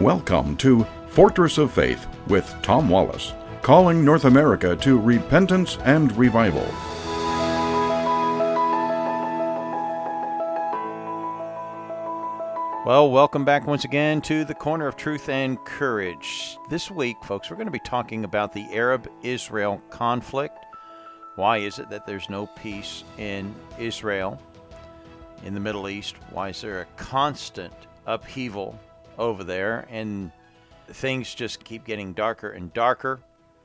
Welcome to Fortress of Faith with Tom Wallace, calling North America to repentance and revival. Well, welcome back once again to the Corner of Truth and Courage. This week, folks, we're going to be talking about the Arab Israel conflict. Why is it that there's no peace in Israel, in the Middle East? Why is there a constant upheaval over there? And things just keep getting darker and darker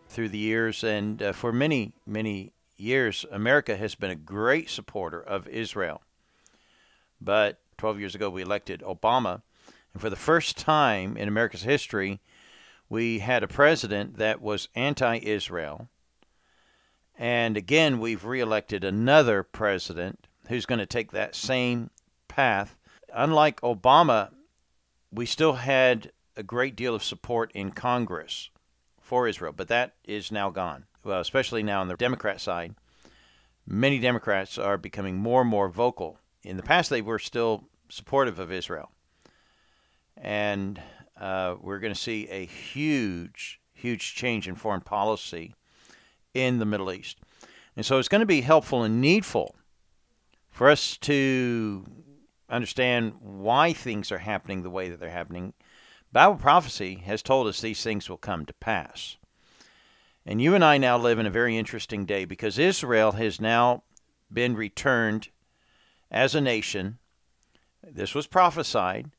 through the years. And uh, for many, many years, America has been a great supporter of Israel. But 12 years ago, we elected Obama. And for the first time in America's history, we had a president that was anti Israel. And again, we've reelected another president who's going to take that same path. Unlike Obama, we still had a great deal of support in Congress for Israel, but that is now gone. Well, especially now on the Democrat side, many Democrats are becoming more and more vocal. In the past they were still supportive of Israel, and uh, we're going to see a huge, huge change in foreign policy in the Middle East, and so it's going to be helpful and needful for us to understand why things are happening the way that they're happening. Bible prophecy has told us these things will come to pass. And you and I now live in a very interesting day because Israel has now been returned as a nation. This was prophesied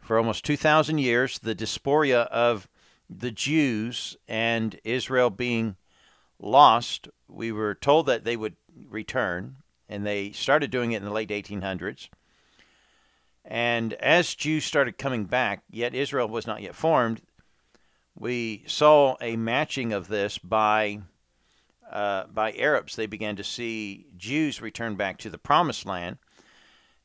for almost 2,000 years, the diaspora of the Jews and Israel being lost. We were told that they would return, and they started doing it in the late 1800s. And as Jews started coming back, yet Israel was not yet formed, we saw a matching of this by uh, by Arabs. They began to see Jews return back to the promised land,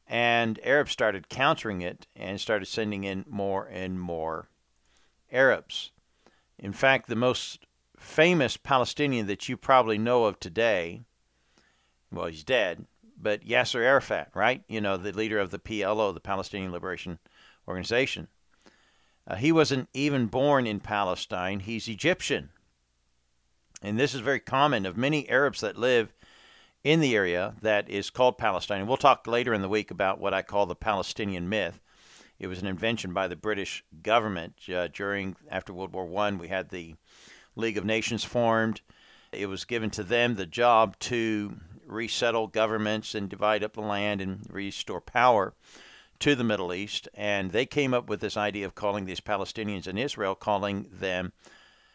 and Arabs started countering it and started sending in more and more Arabs. In fact, the most famous Palestinian that you probably know of today, well, he's dead, but Yasser Arafat, right? You know, the leader of the PLO, the Palestinian Liberation Organization. Uh, he wasn't even born in Palestine, he's Egyptian. And this is very common of many Arabs that live in the area that is called Palestine. And we'll talk later in the week about what I call the Palestinian myth. It was an invention by the British government uh, during after World War One. We had the League of Nations formed. It was given to them the job to resettle governments and divide up the land and restore power to the Middle East. And they came up with this idea of calling these Palestinians in Israel, calling them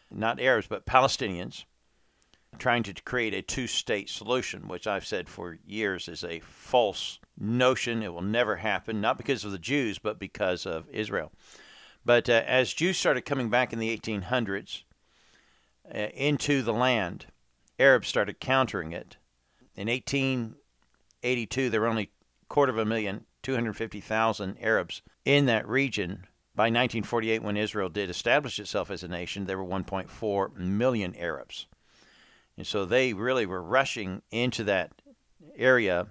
not Arabs, but Palestinians, trying to create a two state solution, which I've said for years is a false notion. It will never happen, not because of the Jews, but because of Israel. But uh, as Jews started coming back in the 1800s uh, into the land, Arabs started countering it in 1882, there were only quarter of a million, 250,000 Arabs in that region. By 1948, when Israel did establish itself as a nation, there were 1.4 million Arabs. And so they really were rushing into that area,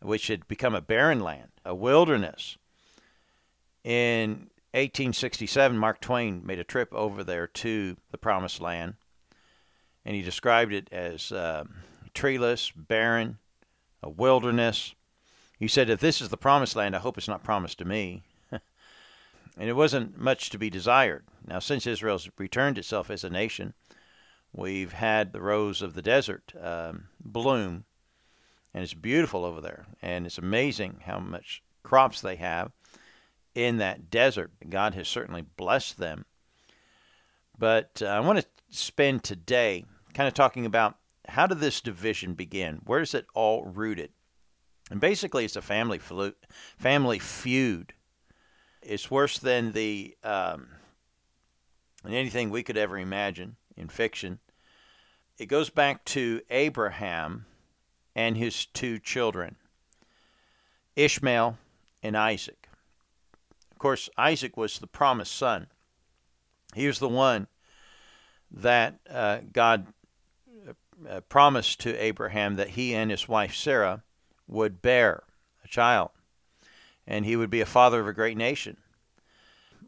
which had become a barren land, a wilderness. In 1867, Mark Twain made a trip over there to the Promised Land, and he described it as uh, treeless, barren, a wilderness. He said, If this is the promised land, I hope it's not promised to me. and it wasn't much to be desired. Now, since Israel's returned itself as a nation, we've had the rose of the desert um, bloom, and it's beautiful over there. And it's amazing how much crops they have in that desert. God has certainly blessed them. But uh, I want to spend today kind of talking about how did this division begin? Where is it all rooted? And basically, it's a family flu- family feud. It's worse than the um, than anything we could ever imagine in fiction. It goes back to Abraham and his two children, Ishmael and Isaac. Of course, Isaac was the promised son. He was the one that uh, God uh, promised to Abraham that he and his wife Sarah would bear a child, and he would be a father of a great nation.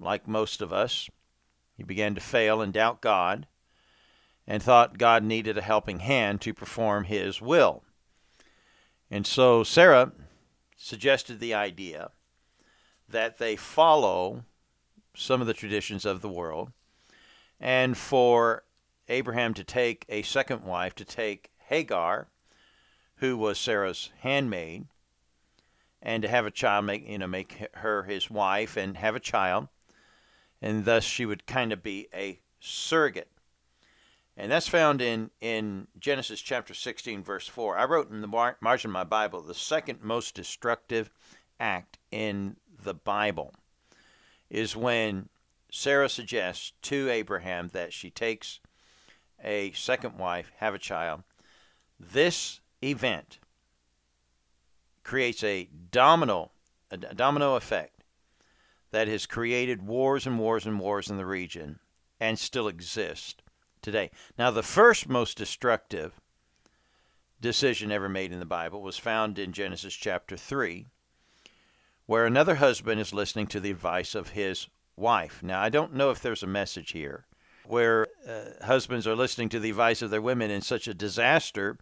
like most of us, he began to fail and doubt God and thought God needed a helping hand to perform his will. And so Sarah suggested the idea that they follow some of the traditions of the world and for Abraham to take a second wife, to take Hagar, who was Sarah's handmaid, and to have a child, make you know, make her his wife and have a child, and thus she would kind of be a surrogate. And that's found in, in Genesis chapter 16, verse 4. I wrote in the mar- margin of my Bible the second most destructive act in the Bible is when Sarah suggests to Abraham that she takes a second wife, have a child. This event creates a domino a domino effect that has created wars and wars and wars in the region and still exist today. Now, the first most destructive decision ever made in the Bible was found in Genesis chapter 3, where another husband is listening to the advice of his wife. Now, I don't know if there's a message here where uh, husbands are listening to the advice of their women and such a disaster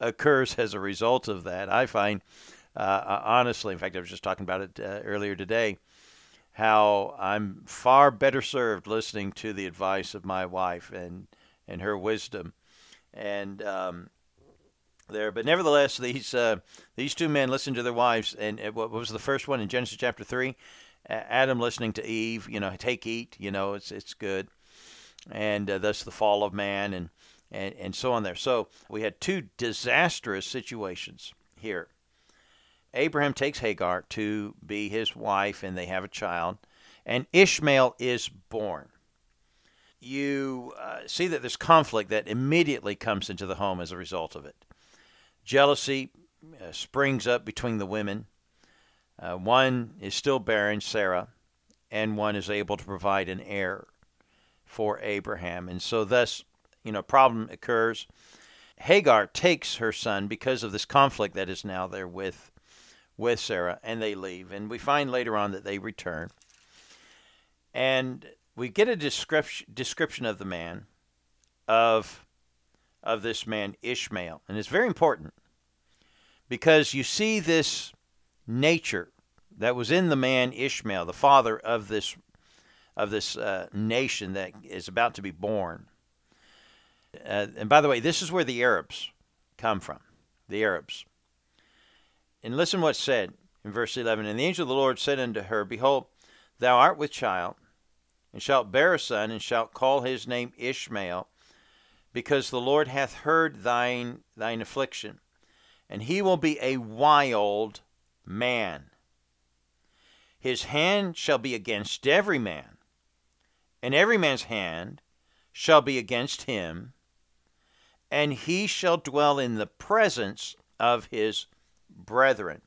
occurs as a result of that. I find, uh, uh honestly, in fact, I was just talking about it uh, earlier today, how I'm far better served listening to the advice of my wife and and her wisdom. And um, there, but nevertheless, these uh, these two men listened to their wives, and what was the first one in Genesis chapter three? Adam listening to Eve, you know, take eat, you know, it's it's good, and uh, thus the fall of man, and and and so on there. So we had two disastrous situations here. Abraham takes Hagar to be his wife, and they have a child, and Ishmael is born you uh, see that there's conflict that immediately comes into the home as a result of it. Jealousy uh, springs up between the women. Uh, one is still barren, Sarah, and one is able to provide an heir for Abraham. And so, thus, you know, problem occurs. Hagar takes her son because of this conflict that is now there with with Sarah, and they leave. And we find later on that they return. And we get a description description of the man of of this man Ishmael, and it's very important because you see this nature that was in the man Ishmael, the father of this of this uh, nation that is about to be born. Uh, and by the way, this is where the Arabs come from. The Arabs. And listen what's said in verse 11. And the angel of the Lord said unto her, Behold, thou art with child, and shalt bear a son, and shalt call his name Ishmael, because the Lord hath heard thine thine affliction, and he will be a wild man. His hand shall be against every man, and every man's hand shall be against him, and he shall dwell in the presence of his brethren.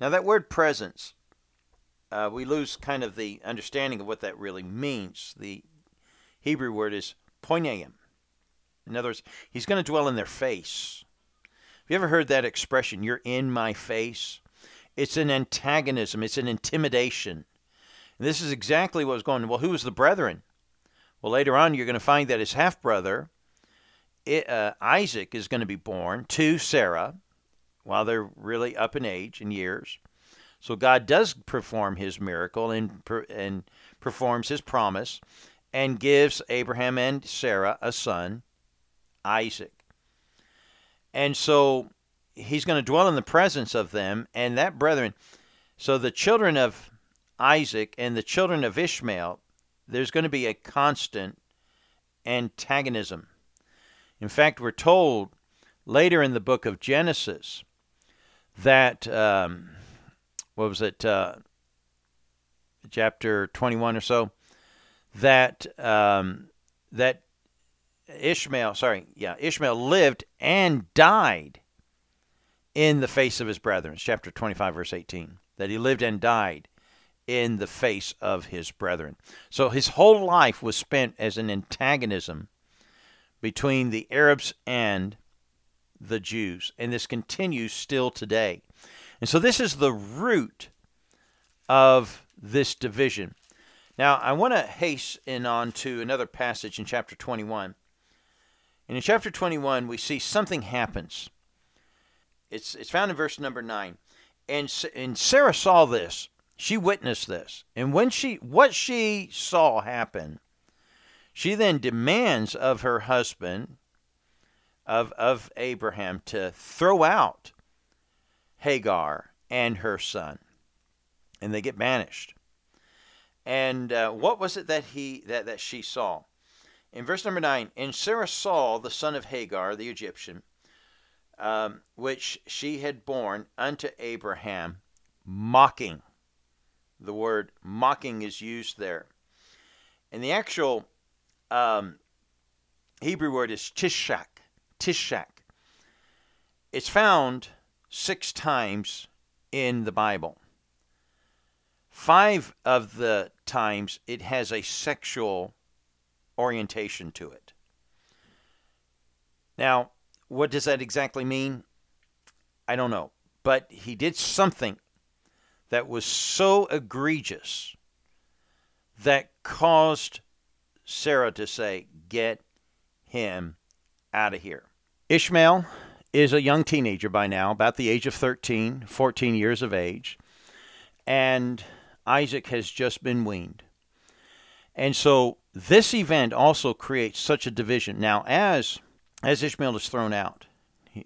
Now, that word presence uh, we lose kind of the understanding of what that really means. The Hebrew word is poineim. In other words, he's going to dwell in their face. Have you ever heard that expression, you're in my face? It's an antagonism, it's an intimidation. And this is exactly what was going on. Well, who was the brethren? Well, later on, you're going to find that his half brother, uh, Isaac, is going to be born to Sarah while they're really up in age and years. So God does perform his miracle and, and performs his promise and gives Abraham and Sarah a son, Isaac. And so he's going to dwell in the presence of them and that brethren. So the children of Isaac and the children of Ishmael, there's going to be a constant antagonism. In fact, we're told later in the book of Genesis that um, what was it, uh, chapter 21 or so, that um, that Ishmael, sorry, yeah, Ishmael lived and died in the face of his brethren. It's chapter 25, verse 18. That he lived and died in the face of his brethren. So his whole life was spent as an antagonism between the Arabs and the Jews. And this continues still today. And so this is the root of this division. Now, I want to hasten on to another passage in chapter 21. And in chapter 21, we see something happens. It's, it's found in verse number 9. And, and Sarah saw this. She witnessed this. And when she what she saw happen, she then demands of her husband, of, of Abraham, to throw out Hagar and her son. And they get banished. And uh, what was it that he that, that she saw? In verse number nine, and Sarah saw the son of Hagar, the Egyptian, um, which she had borne unto Abraham, mocking. The word mocking is used there. And the actual um, Hebrew word is tishak. Tishak. It's found six times in the Bible. Five of the times it has a sexual orientation to it. Now, what does that exactly mean? I don't know. But he did something that was so egregious that caused Sarah to say, Get him out of here. Ishmael is a young teenager by now, about the age of 13, 14 years of age, and Isaac has just been weaned. And so this event also creates such a division. Now, as as Ishmael is thrown out,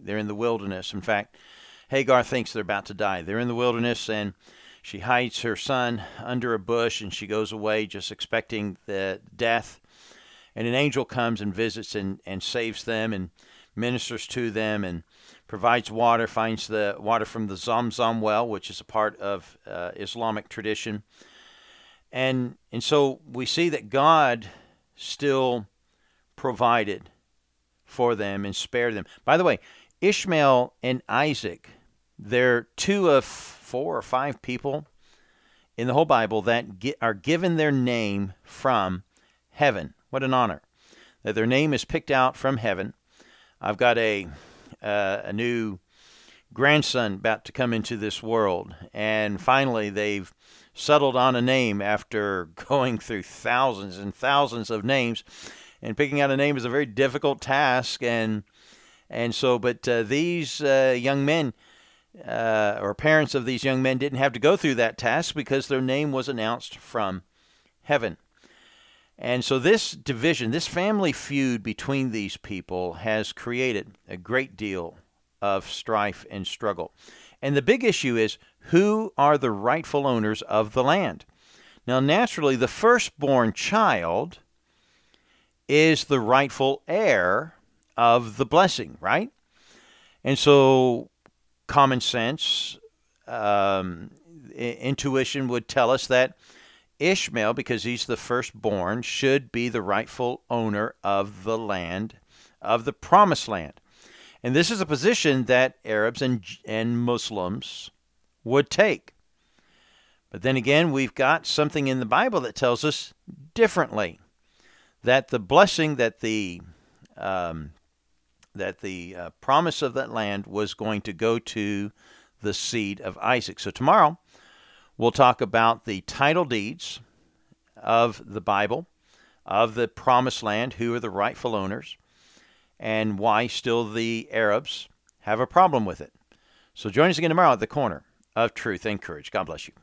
they're in the wilderness. In fact, Hagar thinks they're about to die. They're in the wilderness, and she hides her son under a bush, and she goes away just expecting the death. And an angel comes and visits and, and saves them and ministers to them and provides water, finds the water from the Zamzam well, which is a part of uh, Islamic tradition. And, and so we see that God still provided for them and spared them. By the way, Ishmael and Isaac, they're two of four or five people in the whole Bible that get, are given their name from heaven. What an honor that their name is picked out from heaven. I've got a uh, a new grandson about to come into this world, and finally they've settled on a name after going through thousands and thousands of names. And picking out a name is a very difficult task, and and so, but uh, these uh, young men uh, or parents of these young men didn't have to go through that task because their name was announced from heaven. And so, this division, this family feud between these people has created a great deal of strife and struggle. And the big issue is who are the rightful owners of the land? Now, naturally, the firstborn child is the rightful heir of the blessing, right? And so, common sense, um, intuition would tell us that Ishmael, because he's the firstborn, should be the rightful owner of the land, of the promised land. And this is a position that Arabs and, and Muslims would take. But then again, we've got something in the Bible that tells us differently that the blessing that the um, that the uh, promise of that land was going to go to the seed of Isaac. So tomorrow we'll talk about the title deeds of the Bible, of the promised land, who are the rightful owners, and why still the Arabs have a problem with it. So join us again tomorrow at the corner of truth and courage. God bless you.